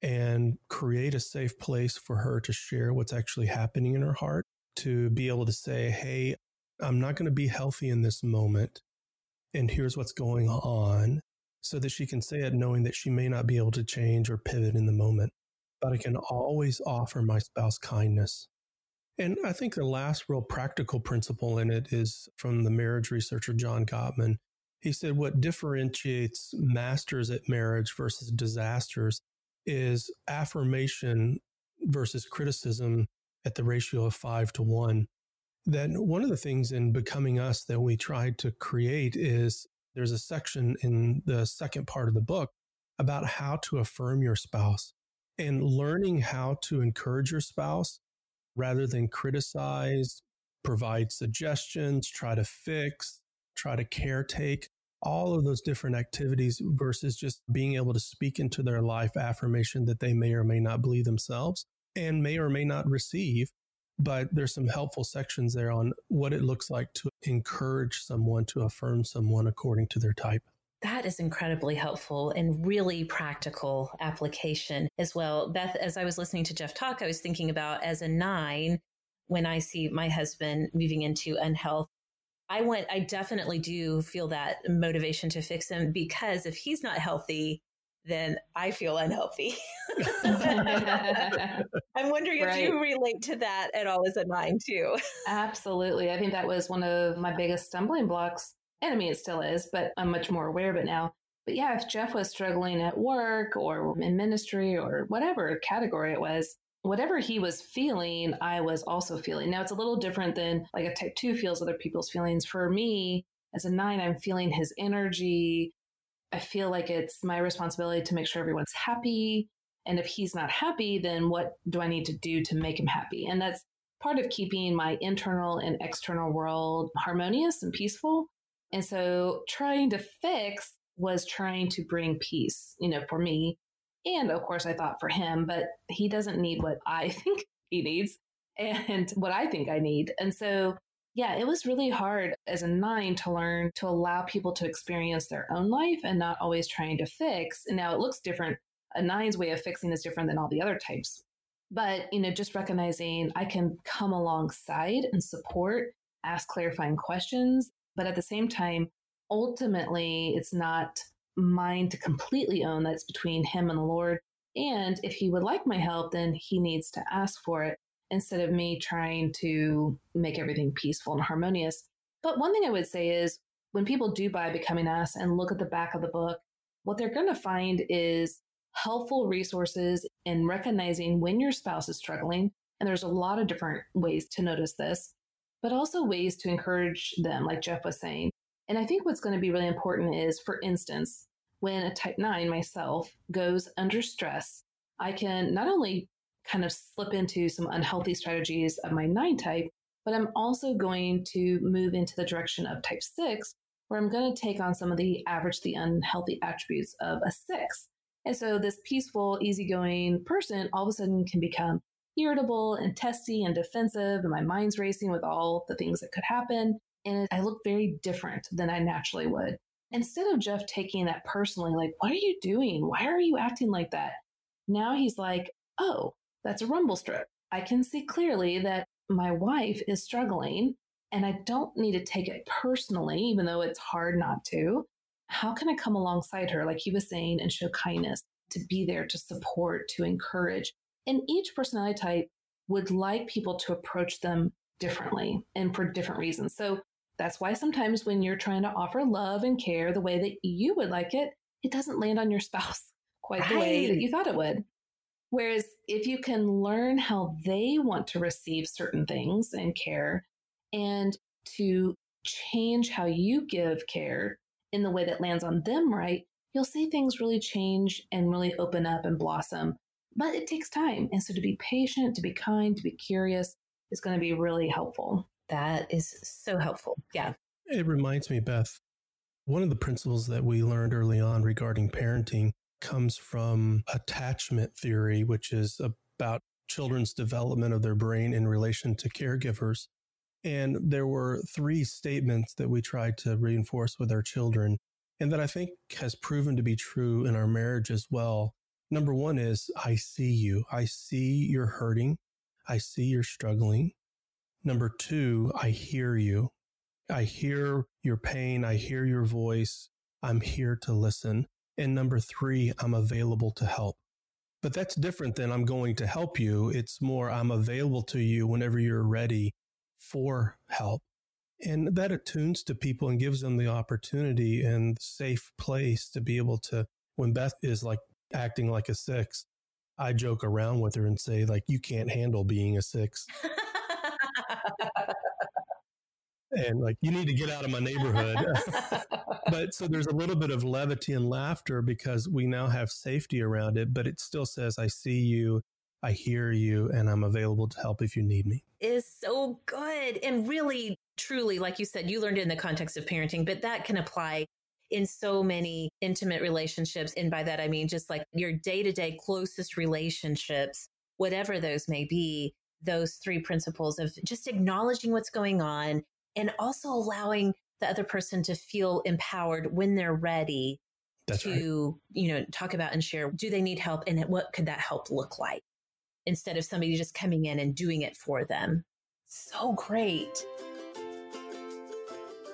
and create a safe place for her to share what's actually happening in her heart, to be able to say, Hey, I'm not going to be healthy in this moment. And here's what's going on. So that she can say it knowing that she may not be able to change or pivot in the moment. But I can always offer my spouse kindness. And I think the last real practical principle in it is from the marriage researcher John Gottman. He said what differentiates masters at marriage versus disasters is affirmation versus criticism at the ratio of five to one. That one of the things in Becoming Us that we tried to create is there's a section in the second part of the book about how to affirm your spouse and learning how to encourage your spouse rather than criticize, provide suggestions, try to fix, try to caretake, all of those different activities versus just being able to speak into their life affirmation that they may or may not believe themselves and may or may not receive. But there's some helpful sections there on what it looks like to encourage someone to affirm someone according to their type. That is incredibly helpful and really practical application as well. Beth, as I was listening to Jeff talk, I was thinking about as a nine, when I see my husband moving into unhealth, I want, I definitely do feel that motivation to fix him because if he's not healthy, then I feel unhealthy. I'm wondering right. if you relate to that at all as a nine too. Absolutely. I think that was one of my biggest stumbling blocks and I mean, it still is, but I'm much more aware of it now. But yeah, if Jeff was struggling at work or in ministry or whatever category it was, whatever he was feeling, I was also feeling. Now, it's a little different than like a type two feels other people's feelings. For me, as a nine, I'm feeling his energy. I feel like it's my responsibility to make sure everyone's happy. And if he's not happy, then what do I need to do to make him happy? And that's part of keeping my internal and external world harmonious and peaceful. And so trying to fix was trying to bring peace, you know, for me. And of course, I thought for him, but he doesn't need what I think he needs and what I think I need. And so, yeah, it was really hard as a nine to learn to allow people to experience their own life and not always trying to fix. And now it looks different. A nine's way of fixing is different than all the other types. But, you know, just recognizing I can come alongside and support, ask clarifying questions, but at the same time, ultimately, it's not mine to completely own. That's between him and the Lord. And if he would like my help, then he needs to ask for it instead of me trying to make everything peaceful and harmonious. But one thing I would say is when people do buy Becoming Us and look at the back of the book, what they're going to find is helpful resources in recognizing when your spouse is struggling. And there's a lot of different ways to notice this but also ways to encourage them, like Jeff was saying. And I think what's going to be really important is, for instance, when a type 9 myself goes under stress, I can not only kind of slip into some unhealthy strategies of my 9 type, but I'm also going to move into the direction of type 6, where I'm going to take on some of the average, the unhealthy attributes of a six. And so this peaceful, easygoing person all of a sudden can become irritable and testy and defensive, and my mind's racing with all the things that could happen. And I look very different than I naturally would. Instead of Jeff taking that personally, like, what are you doing? Why are you acting like that? Now he's like, oh, that's a rumble strip. I can see clearly that my wife is struggling and I don't need to take it personally, even though it's hard not to. How can I come alongside her, like he was saying, and show kindness, to be there, to support, to encourage? And each personality type would like people to approach them differently and for different reasons. So that's why sometimes when you're trying to offer love and care the way that you would like it, it doesn't land on your spouse quite right. the way that you thought it would. Whereas if you can learn how they want to receive certain things and care and to change how you give care in the way that lands on them right, you'll see things really change and really open up and blossom. But it takes time. And so to be patient, to be kind, to be curious is going to be really helpful. That is so helpful. Yeah. It reminds me, Beth, one of the principles that we learned early on regarding parenting comes from attachment theory, which is about children's development of their brain in relation to caregivers. And there were three statements that we tried to reinforce with our children, and that I think has proven to be true in our marriage as well. Number one is, I see you. I see you're hurting. I see you're struggling. Number two, I hear you. I hear your pain. I hear your voice. I'm here to listen. And number three, I'm available to help. But that's different than I'm going to help you. It's more, I'm available to you whenever you're ready for help. And that attunes to people and gives them the opportunity and safe place to be able to, when Beth is like acting like a six, I joke around with her and say, like, you can't handle being a six. and like you need to get out of my neighborhood. But so there's a little bit of levity and laughter because we now have safety around it but it still says i see you i hear you and i'm available to help if you need me. Is so good and really truly like you said you learned it in the context of parenting but that can apply in so many intimate relationships and by that i mean just like your day-to-day closest relationships whatever those may be those three principles of just acknowledging what's going on and also allowing the other person to feel empowered when they're ready That's to, right. you know, talk about and share do they need help and what could that help look like instead of somebody just coming in and doing it for them. So great.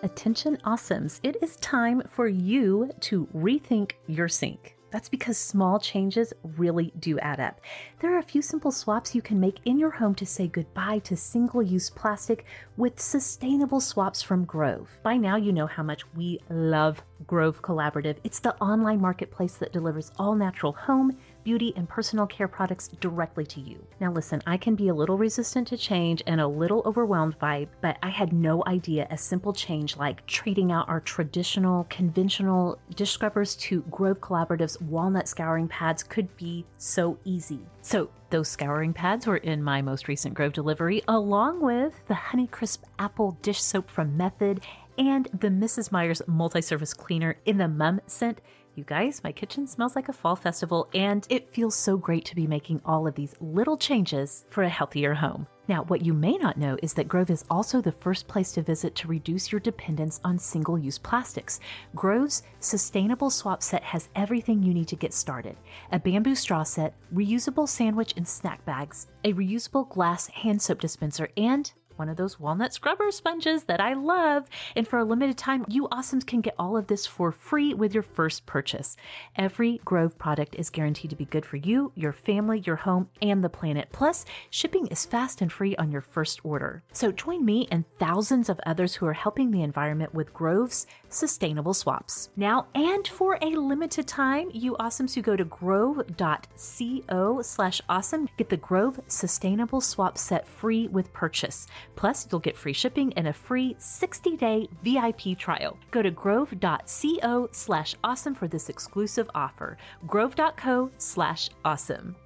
Attention awesomes, it is time for you to rethink your sink. That's because small changes really do add up. There are a few simple swaps you can make in your home to say goodbye to single use plastic with sustainable swaps from Grove. By now, you know how much we love Grove Collaborative. It's the online marketplace that delivers all natural home beauty, and personal care products directly to you. Now, listen, I can be a little resistant to change and a little overwhelmed by, but I had no idea a simple change like trading out our traditional, conventional dish scrubbers to Grove Collaborative's walnut scouring pads could be so easy. So, those scouring pads were in my most recent Grove delivery, along with the Honeycrisp Apple dish soap from Method and the Mrs. Meyer's multi surface cleaner in the mum scent. You guys, my kitchen smells like a fall festival, and it feels so great to be making all of these little changes for a healthier home. Now, what you may not know is that Grove is also the first place to visit to reduce your dependence on single use plastics. Grove's sustainable swap set has everything you need to get started a bamboo straw set, reusable sandwich and snack bags, a reusable glass hand soap dispenser, and one of those walnut scrubber sponges that I love. And for a limited time, you awesomes can get all of this for free with your first purchase. Every Grove product is guaranteed to be good for you, your family, your home, and the planet. Plus, shipping is fast and free on your first order. So join me and thousands of others who are helping the environment with Grove's sustainable swaps. Now and for a limited time, you awesomes who go to grove.co slash awesome get the Grove sustainable swap set free with purchase. Plus, you'll get free shipping and a free 60-day VIP trial. Go to grove.co slash awesome for this exclusive offer. grove.co slash awesome.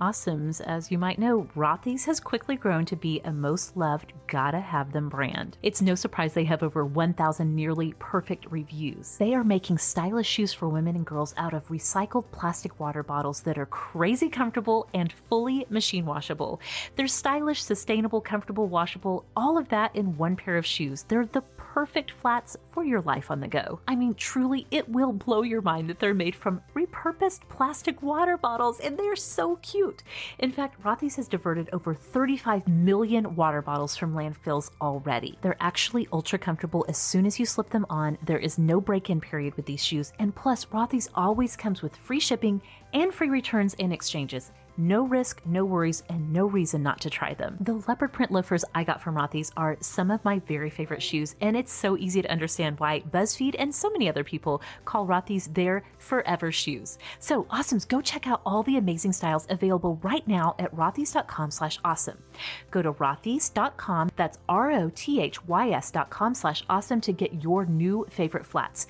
Awesomes, as you might know, Rothy's has quickly grown to be a most loved, gotta have them brand. It's no surprise they have over 1,000 nearly perfect reviews. They are making stylish shoes for women and girls out of recycled plastic water bottles that are crazy comfortable and fully machine washable. They're stylish, sustainable, comfortable, washable, all of that in one pair of shoes. They're the perfect flats for your life on the go. I mean, truly, it will blow your mind that they're made from repurposed plastic water bottles and they're so cute. In fact, Rothy's has diverted over 35 million water bottles from landfills already. They're actually ultra comfortable as soon as you slip them on. There is no break in period with these shoes, and plus, Rothy's always comes with free shipping and free returns and exchanges. No risk, no worries, and no reason not to try them. The leopard print loafers I got from Rothy's are some of my very favorite shoes, and it's so easy to understand why BuzzFeed and so many other people call Rothy's their forever shoes. So, awesomes, go check out all the amazing styles available right now at rothys.com slash awesome. Go to rothys.com, that's R-O-T-H-Y-S dot com slash awesome to get your new favorite flats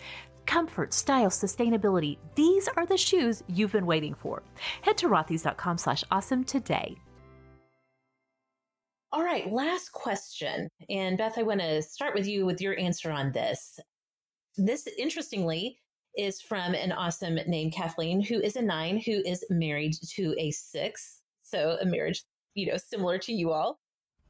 comfort, style, sustainability. These are the shoes you've been waiting for. Head to rothys.com slash awesome today. All right, last question. And Beth, I want to start with you with your answer on this. This, interestingly, is from an awesome named Kathleen, who is a nine, who is married to a six. So a marriage, you know, similar to you all.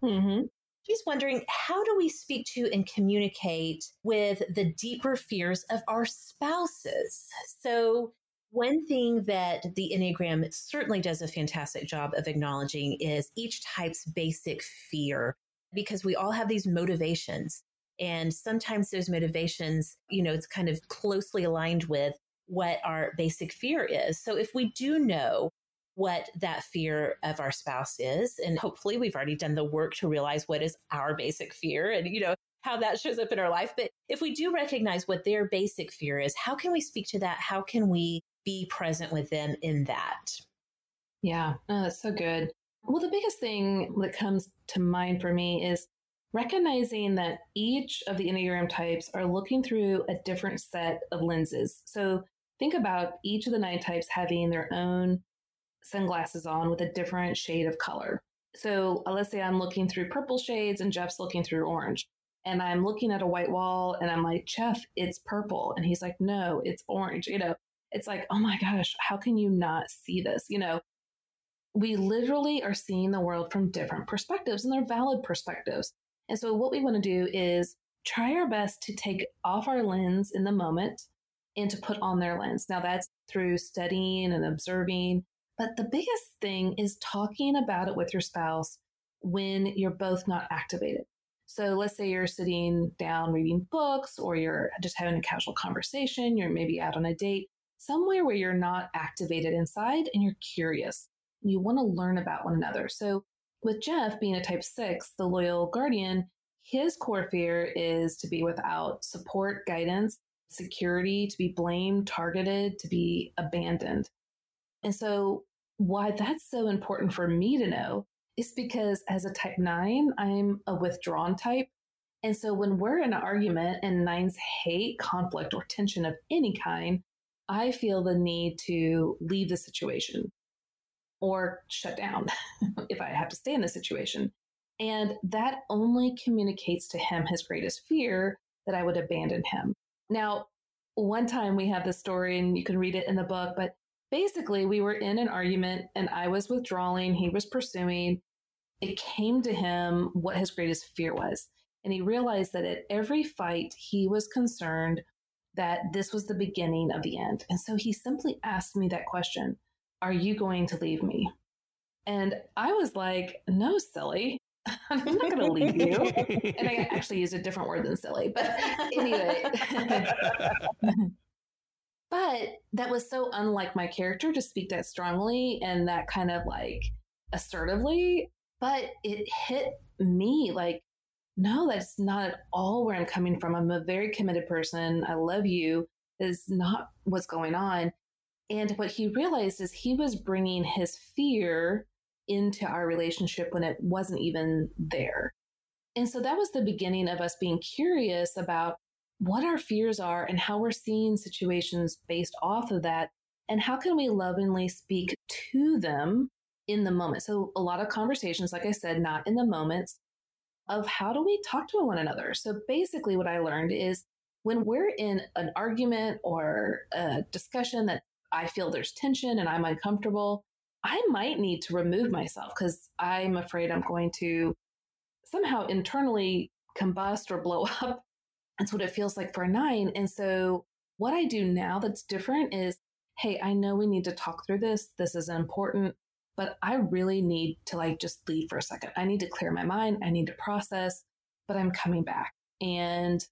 Mm-hmm. She's wondering how do we speak to and communicate with the deeper fears of our spouses? So, one thing that the Enneagram certainly does a fantastic job of acknowledging is each type's basic fear, because we all have these motivations. And sometimes those motivations, you know, it's kind of closely aligned with what our basic fear is. So if we do know what that fear of our spouse is. And hopefully we've already done the work to realize what is our basic fear and, you know, how that shows up in our life. But if we do recognize what their basic fear is, how can we speak to that? How can we be present with them in that? Yeah, oh, that's so good. Well, the biggest thing that comes to mind for me is recognizing that each of the Enneagram types are looking through a different set of lenses. So think about each of the nine types having their own sunglasses on with a different shade of color. So let's say I'm looking through purple shades and Jeff's looking through orange. And I'm looking at a white wall and I'm like, Jeff, it's purple. And he's like, no, it's orange. You know, it's like, oh my gosh, how can you not see this? You know, we literally are seeing the world from different perspectives and they're valid perspectives. And so what we want to do is try our best to take off our lens in the moment and to put on their lens. Now that's through studying and observing but the biggest thing is talking about it with your spouse when you're both not activated. So let's say you're sitting down reading books or you're just having a casual conversation, you're maybe out on a date, somewhere where you're not activated inside and you're curious. You want to learn about one another. So with Jeff being a type six, the loyal guardian, his core fear is to be without support, guidance, security, to be blamed, targeted, to be abandoned. And so why that's so important for me to know is because as a type nine, I'm a withdrawn type. And so when we're in an argument and nines hate conflict or tension of any kind, I feel the need to leave the situation or shut down if I have to stay in the situation. And that only communicates to him his greatest fear that I would abandon him. Now, one time we have this story, and you can read it in the book, but basically, we were in an argument and I was withdrawing, he was pursuing. It came to him what his greatest fear was. And he realized that at every fight, he was concerned that this was the beginning of the end. And so he simply asked me that question Are you going to leave me? And I was like, No, silly. I'm not going to leave you. and I actually used a different word than silly. But anyway. But that was so unlike my character to speak that strongly and that kind of like assertively. But it hit me like, no, that's not at all where I'm coming from. I'm a very committed person. I love you. Is not what's going on. And what he realized is he was bringing his fear into our relationship when it wasn't even there. And so that was the beginning of us being curious about what our fears are and how we're seeing situations based off of that. And how can we lovingly speak to them in the moment. So a lot of conversations, like I said, not in the moments of how do we talk to one another. So basically, what I learned is when we're in an argument or a discussion that I feel there's tension and I'm uncomfortable, I might need to remove myself because I'm afraid I'm going to somehow internally combust or blow up. That's what it feels like for a nine. And so, what I do now that's different is hey, I know we need to talk through this. This is important, but I really need to like just leave for a second. I need to clear my mind. I need to process, but I'm coming back. And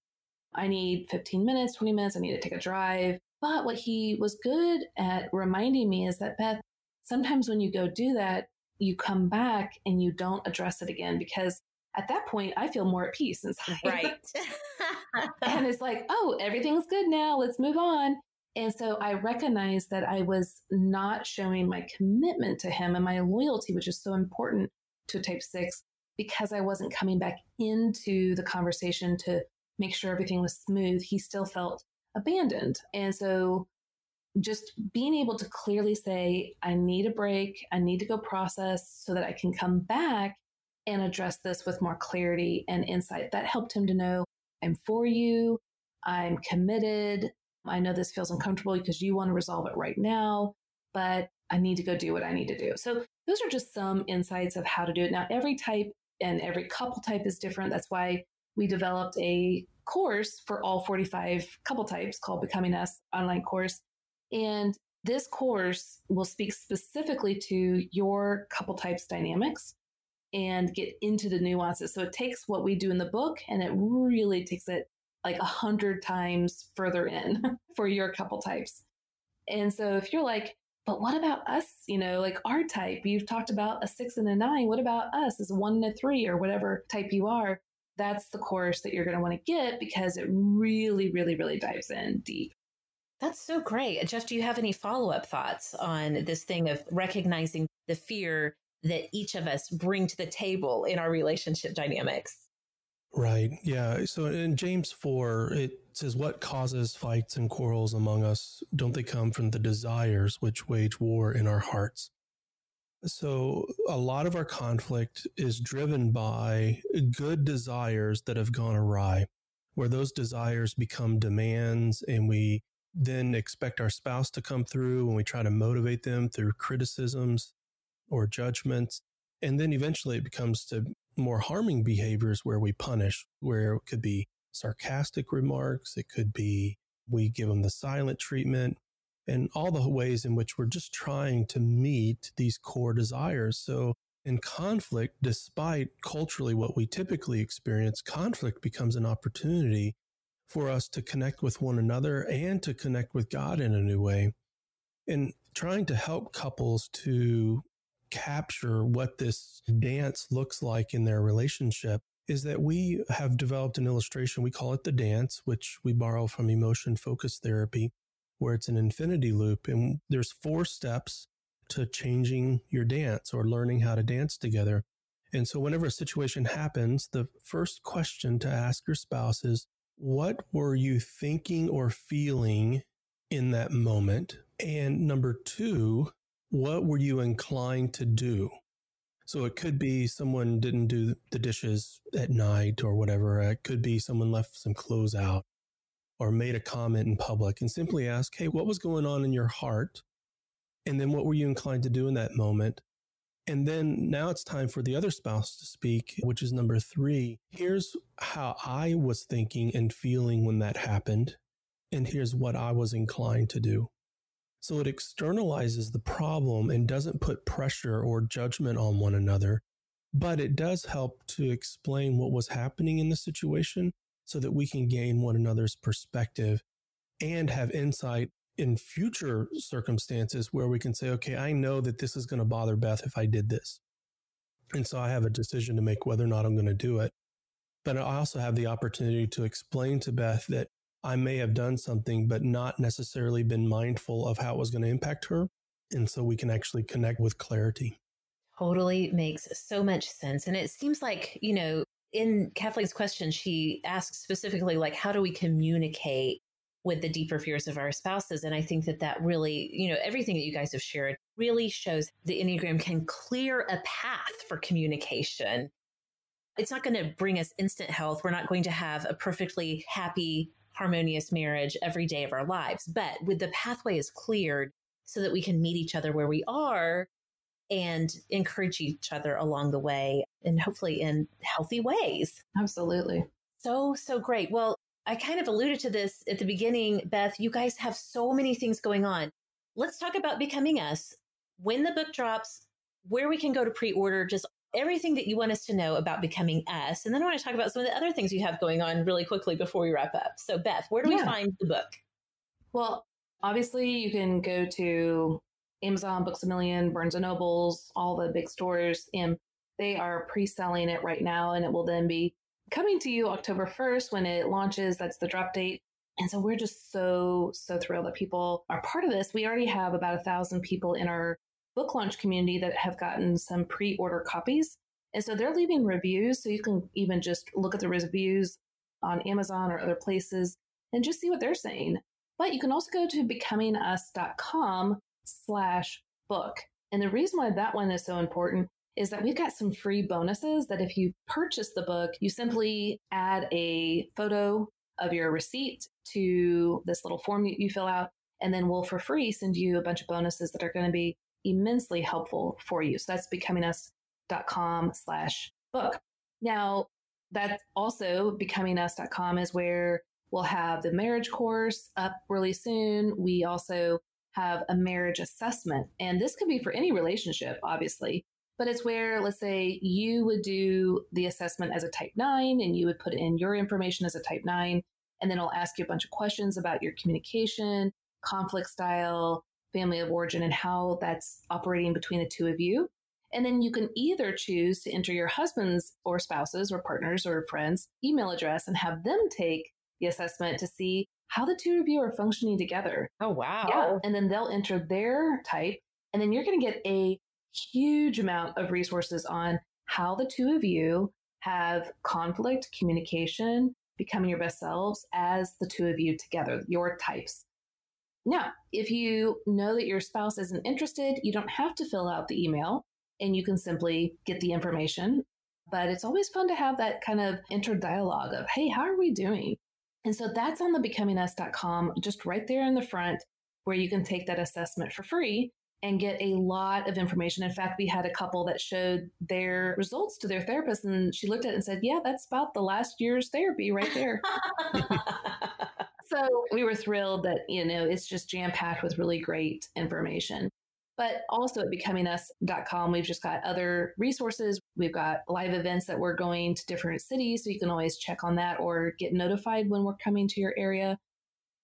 I need 15 minutes, 20 minutes. I need to take a drive. But what he was good at reminding me is that, Beth, sometimes when you go do that, you come back and you don't address it again because at that point I feel more at peace inside. Right. and it's like, oh, everything's good now. Let's move on. And so I recognized that I was not showing my commitment to him and my loyalty, which is so important to type six, because I wasn't coming back into the conversation to make sure everything was smooth. He still felt abandoned. And so just being able to clearly say, I need a break, I need to go process so that I can come back and address this with more clarity and insight. That helped him to know I'm for you, I'm committed. I know this feels uncomfortable because you want to resolve it right now, but I need to go do what I need to do. So, those are just some insights of how to do it. Now, every type and every couple type is different. That's why we developed a course for all 45 couple types called Becoming Us online course. And this course will speak specifically to your couple types dynamics and get into the nuances. So it takes what we do in the book and it really takes it like a hundred times further in for your couple types. And so if you're like, but what about us? You know, like our type, you've talked about a six and a nine. What about us as one and a three or whatever type you are? That's the course that you're going to want to get because it really, really, really dives in deep. That's so great. Jeff, do you have any follow up thoughts on this thing of recognizing the fear that each of us bring to the table in our relationship dynamics? Right. Yeah. So in James 4, it says, What causes fights and quarrels among us? Don't they come from the desires which wage war in our hearts? So a lot of our conflict is driven by good desires that have gone awry, where those desires become demands and we then expect our spouse to come through and we try to motivate them through criticisms or judgments. And then eventually it becomes to more harming behaviors where we punish, where it could be sarcastic remarks, it could be we give them the silent treatment, and all the ways in which we're just trying to meet these core desires. So, in conflict, despite culturally what we typically experience, conflict becomes an opportunity for us to connect with one another and to connect with God in a new way. And trying to help couples to capture what this dance looks like in their relationship is that we have developed an illustration. We call it the dance, which we borrow from emotion focused therapy, where it's an infinity loop. And there's four steps to changing your dance or learning how to dance together. And so, whenever a situation happens, the first question to ask your spouse is, What were you thinking or feeling in that moment? And number two, what were you inclined to do? So it could be someone didn't do the dishes at night or whatever. It could be someone left some clothes out or made a comment in public and simply ask, Hey, what was going on in your heart? And then what were you inclined to do in that moment? And then now it's time for the other spouse to speak, which is number three. Here's how I was thinking and feeling when that happened. And here's what I was inclined to do. So it externalizes the problem and doesn't put pressure or judgment on one another, but it does help to explain what was happening in the situation so that we can gain one another's perspective and have insight in future circumstances where we can say, okay, I know that this is going to bother Beth if I did this. And so I have a decision to make whether or not I'm going to do it. But I also have the opportunity to explain to Beth that I may have done something, but not necessarily been mindful of how it was going to impact her. And so we can actually connect with clarity. Totally makes so much sense. And it seems like, you know, in Kathleen's question, she asks specifically, like, how do we communicate with the deeper fears of our spouses. And I think that that really, you know, everything that you guys have shared really shows the Enneagram can clear a path for communication. It's not going to bring us instant health. We're not going to have a perfectly happy, harmonious marriage every day of our lives. But with the pathway is cleared so that we can meet each other where we are and encourage each other along the way and hopefully in healthy ways. Absolutely. So, so great. Well, I kind of alluded to this at the beginning, Beth. You guys have so many things going on. Let's talk about Becoming Us. When the book drops, where we can go to pre order, just everything that you want us to know about Becoming Us. And then I want to talk about some of the other things you have going on really quickly before we wrap up. So, Beth, where do yeah. we find the book? Well, obviously, you can go to Amazon, Books a Million, Barnes and Nobles, all the big stores, and they are pre selling it right now. And it will then be coming to you October 1st when it launches. That's the drop date. And so we're just so, so thrilled that people are part of this. We already have about a thousand people in our book launch community that have gotten some pre order copies. And so they're leaving reviews. So you can even just look at the reviews on Amazon or other places and just see what they're saying. But you can also go to becomingus.com slash book. And the reason why that one is so important is that we've got some free bonuses that if you purchase the book, you simply add a photo of your receipt to this little form that you fill out. And then we'll for free send you a bunch of bonuses that are going to be immensely helpful for you. So that's becomingus.com slash book. Now, that's also becomingus.com is where we'll have the marriage course up really soon. We also have a marriage assessment. And this could be for any relationship, obviously but it's where, let's say, you would do the assessment as a type nine and you would put in your information as a type nine. And then I'll ask you a bunch of questions about your communication, conflict style, family of origin, and how that's operating between the two of you. And then you can either choose to enter your husband's or spouse's or partner's or friend's email address and have them take the assessment to see how the two of you are functioning together. Oh, wow. Yeah. And then they'll enter their type. And then you're going to get a huge amount of resources on how the two of you have conflict, communication, becoming your best selves as the two of you together, your types. Now, if you know that your spouse isn't interested, you don't have to fill out the email and you can simply get the information. But it's always fun to have that kind of inter dialogue of, hey, how are we doing? And so that's on the becomingus.com, just right there in the front, where you can take that assessment for free and get a lot of information. In fact, we had a couple that showed their results to their therapist, and she looked at it and said, Yeah, that's about the last year's therapy right there. so we were thrilled that, you know, it's just jam packed with really great information. But also at becomingus.com, we've just got other resources. We've got live events that we're going to different cities, so you can always check on that or get notified when we're coming to your area.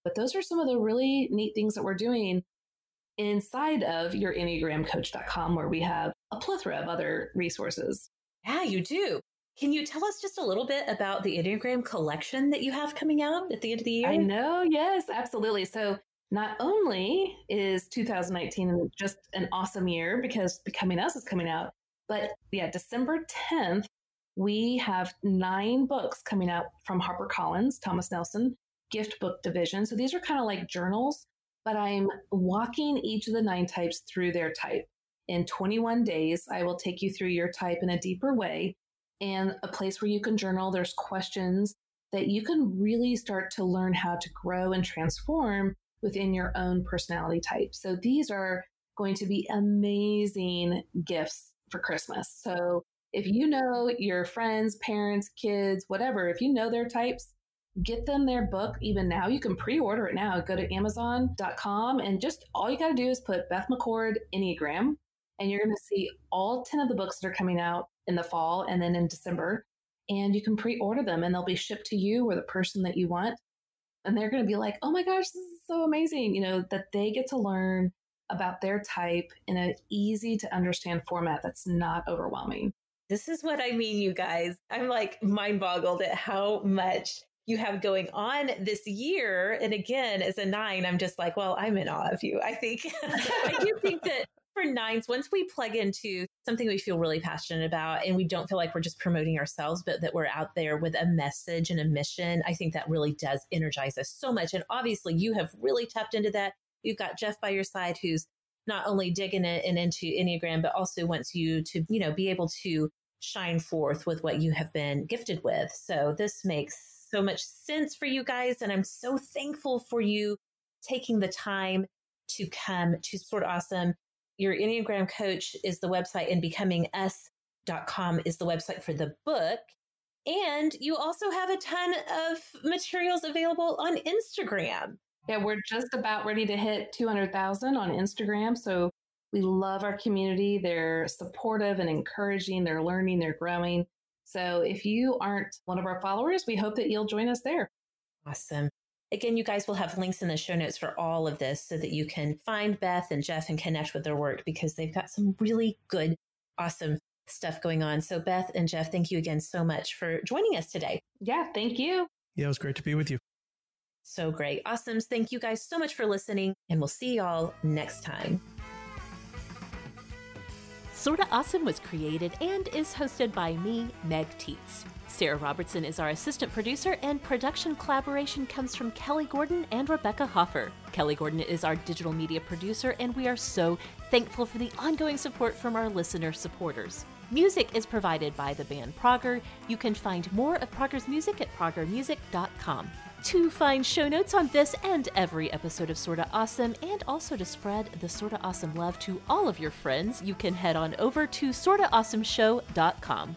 But those are some of the really neat things that we're doing inside of your enneagramcoach.com where we have a plethora of other resources. Yeah, you do. Can you tell us just a little bit about the Enneagram collection that you have coming out at the end of the year? I know, yes, absolutely. So, not only is 2019 just an awesome year because Becoming Us is coming out, but yeah, December 10th, we have nine books coming out from HarperCollins, Thomas Nelson, gift book division. So, these are kind of like journals but I'm walking each of the nine types through their type. In 21 days, I will take you through your type in a deeper way and a place where you can journal. There's questions that you can really start to learn how to grow and transform within your own personality type. So these are going to be amazing gifts for Christmas. So if you know your friends, parents, kids, whatever, if you know their types, get them their book even now. You can pre order it now. Go to Amazon.com and just all you got to do is put Beth McCord Enneagram, and you're going to see all 10 of the books that are coming out in the fall and then in December. And you can pre order them and they'll be shipped to you or the person that you want. And they're going to be like, oh my gosh, this is so amazing. You know, that they get to learn about their type in an easy to understand format that's not overwhelming. This is what I mean, you guys. I'm like mind boggled at how much you have going on this year. And again, as a nine, I'm just like, well, I'm in awe of you. I think, I do think that for nines, once we plug into something we feel really passionate about and we don't feel like we're just promoting ourselves, but that we're out there with a message and a mission, I think that really does energize us so much. And obviously, you have really tapped into that. You've got Jeff by your side who's not only digging it and into Enneagram, but also wants you to, you know, be able to shine forth with what you have been gifted with. So this makes so much sense for you guys. And I'm so thankful for you taking the time to come to Sorta Awesome. Your Enneagram coach is the website and becomingus.com is the website for the book. And you also have a ton of materials available on Instagram. Yeah, we're just about ready to hit 200,000 on Instagram. So we love our community. They're supportive and encouraging. They're learning, they're growing. So if you aren't one of our followers, we hope that you'll join us there. Awesome. Again, you guys will have links in the show notes for all of this so that you can find Beth and Jeff and connect with their work because they've got some really good, awesome stuff going on. So, Beth and Jeff, thank you again so much for joining us today. Yeah, thank you. Yeah, it was great to be with you. So great. Awesome. Thank you guys so much for listening, and we'll see y'all next time. Sorta Awesome was created and is hosted by me, Meg Tietz. Sarah Robertson is our assistant producer, and production collaboration comes from Kelly Gordon and Rebecca Hoffer. Kelly Gordon is our digital media producer, and we are so thankful for the ongoing support from our listener supporters. Music is provided by the band Prager. You can find more of Prager's music at pragermusic.com. To find show notes on this and every episode of Sorta Awesome, and also to spread the Sorta Awesome love to all of your friends, you can head on over to sortaawesomeshow.com.